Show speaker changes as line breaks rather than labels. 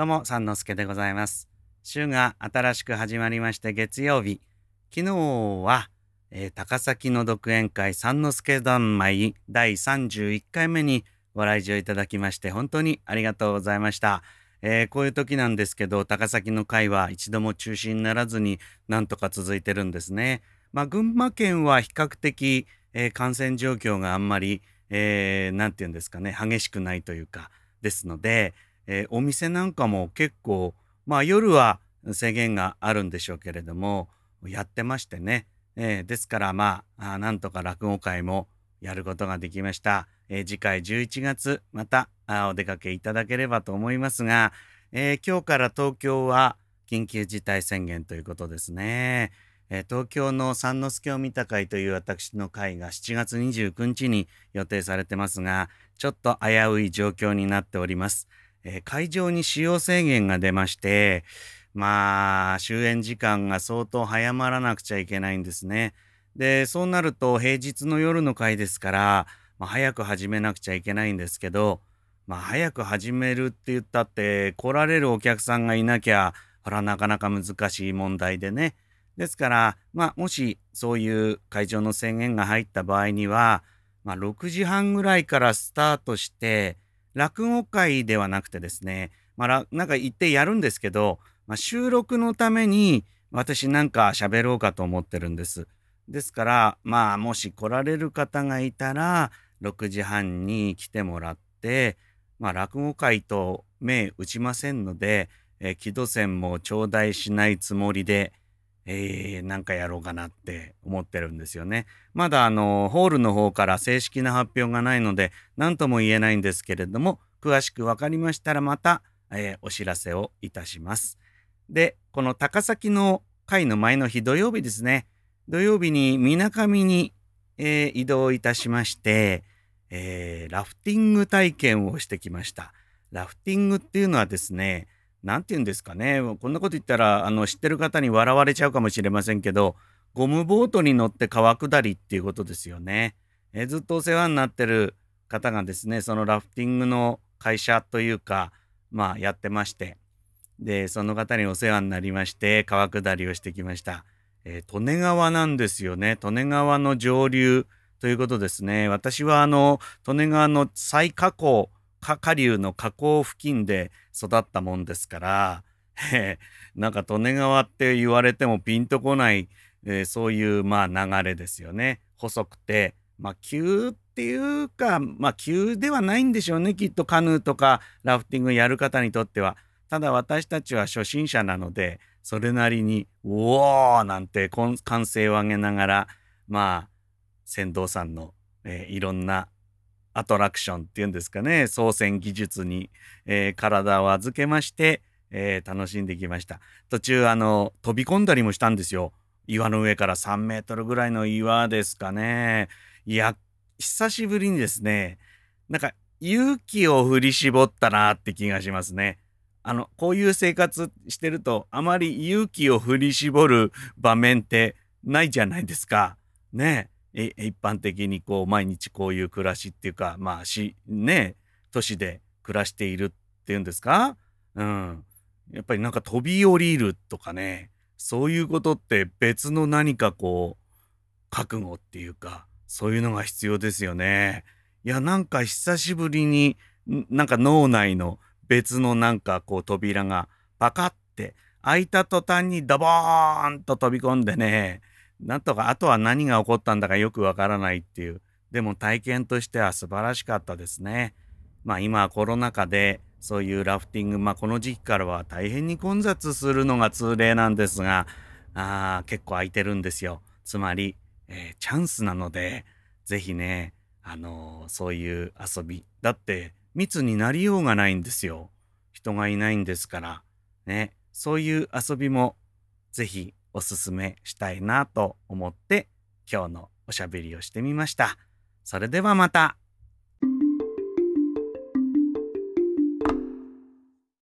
どうも、三之助でございます。週が新しく始まりまして月曜日。昨日は、えー高崎の独演会三之助三昧第31回目にご来場いただきまして本当にありがとうございました。えーこういう時なんですけど、高崎の会は一度も中止にならずになんとか続いてるんですね。まあ、群馬県は比較的、えー感染状況があんまり、えーて言うんですかね、激しくないというか、ですので、えーお店なんかも結構、まあ夜は制限があるんでしょうけれども、やってましてね。えーですからまあなんとか落語会もやることができました。えー次回11月またあお出かけいただければと思いますが、えー今日から東京は緊急事態宣言ということですね。えー東京の三之助を見た会という私の会が7月29日に予定されてますが、ちょっと危うい状況になっております。えー会場に使用制限が出まして、まあ、終演時間が相当早まらなくちゃいけないんですね。で、そうなると平日の夜の会ですから、まあ、早く始めなくちゃいけないんですけど、まあ、早く始めるって言ったって、来られるお客さんがいなきゃ、ほら、なかなか難しい問題でね。ですから、まあ、もしそういう会場の制限が入った場合には、まあ、6時半ぐらいからスタートして、落語会ではなくてですね、まあ、なんか行ってやるんですけど、まあ、収録のために私なんか喋ろうかと思ってるんです。ですから、まあ、もし来られる方がいたら、6時半に来てもらって、まあ、落語会と目打ちませんので、えー、木戸線も頂戴しないつもりで、えー、なんかやろうかなって思ってるんですよね。まだあの、ホールの方から正式な発表がないので、何とも言えないんですけれども、詳しくわかりましたらまた、えーお知らせをいたします。で、この高崎の会の前の日土曜日ですね。土曜日に水上に、えー移動いたしまして、えーラフティング体験をしてきました。ラフティングっていうのはですね、なんて言うんですかね。こんなこと言ったら、あの、知ってる方に笑われちゃうかもしれませんけど、ゴムボートに乗って川下りっていうことですよね。えずっとお世話になってる方がですね、そのラフティングの会社というか、まあ、やってまして、で、その方にお世話になりまして、川下りをしてきました。えー利根川なんですよね。利根川の上流ということですね。私はあの、利根川の最下流、下下流の河口付近で育ったもんですから、えなんか利根川って言われてもピンとこない、えーそういうまあ流れですよね。細くて、まあ急っていうか、まあ急ではないんでしょうね。きっとカヌーとかラフティングやる方にとっては。ただ私たちは初心者なので、それなりに、うおーなんて歓声を上げながら、まあ、船頭さんの、えーいろんなアトラクションっていうんですかね、操船技術に、えー体を預けまして、えー楽しんできました。途中、あの、飛び込んだりもしたんですよ。岩の上から3メートルぐらいの岩ですかね。いや、久しぶりにですね、なんか勇気を振り絞ったなって気がしますね。あの、こういう生活してると、あまり勇気を振り絞る場面ってないじゃないですか。ねえ、え一般的にこう、毎日こういう暮らしっていうか、まあ、し、ね都市で暮らしているっていうんですか？うん。やっぱりなんか飛び降りるとかね、そういうことって別の何かこう、覚悟っていうか、そういうのが必要ですよね。いや、なんか久しぶりに、なんか脳内の別のなんかこう扉がパカって開いた途端にドボーンと飛び込んでね、なんとかあとは何が起こったんだかよくわからないっていう。でも体験としては素晴らしかったですね。まあ今コロナ禍でそういうラフティング、まあこの時期からは大変に混雑するのが通例なんですが、あー結構空いてるんですよ。つまり、えーチャンスなので、ぜひね、あのーそういう遊び。だって密になりようがないんですよ。人がいないんですから。ね。そういう遊びもぜひおすすめしたいなと思って今日のおしゃべりをしてみました。それではまた。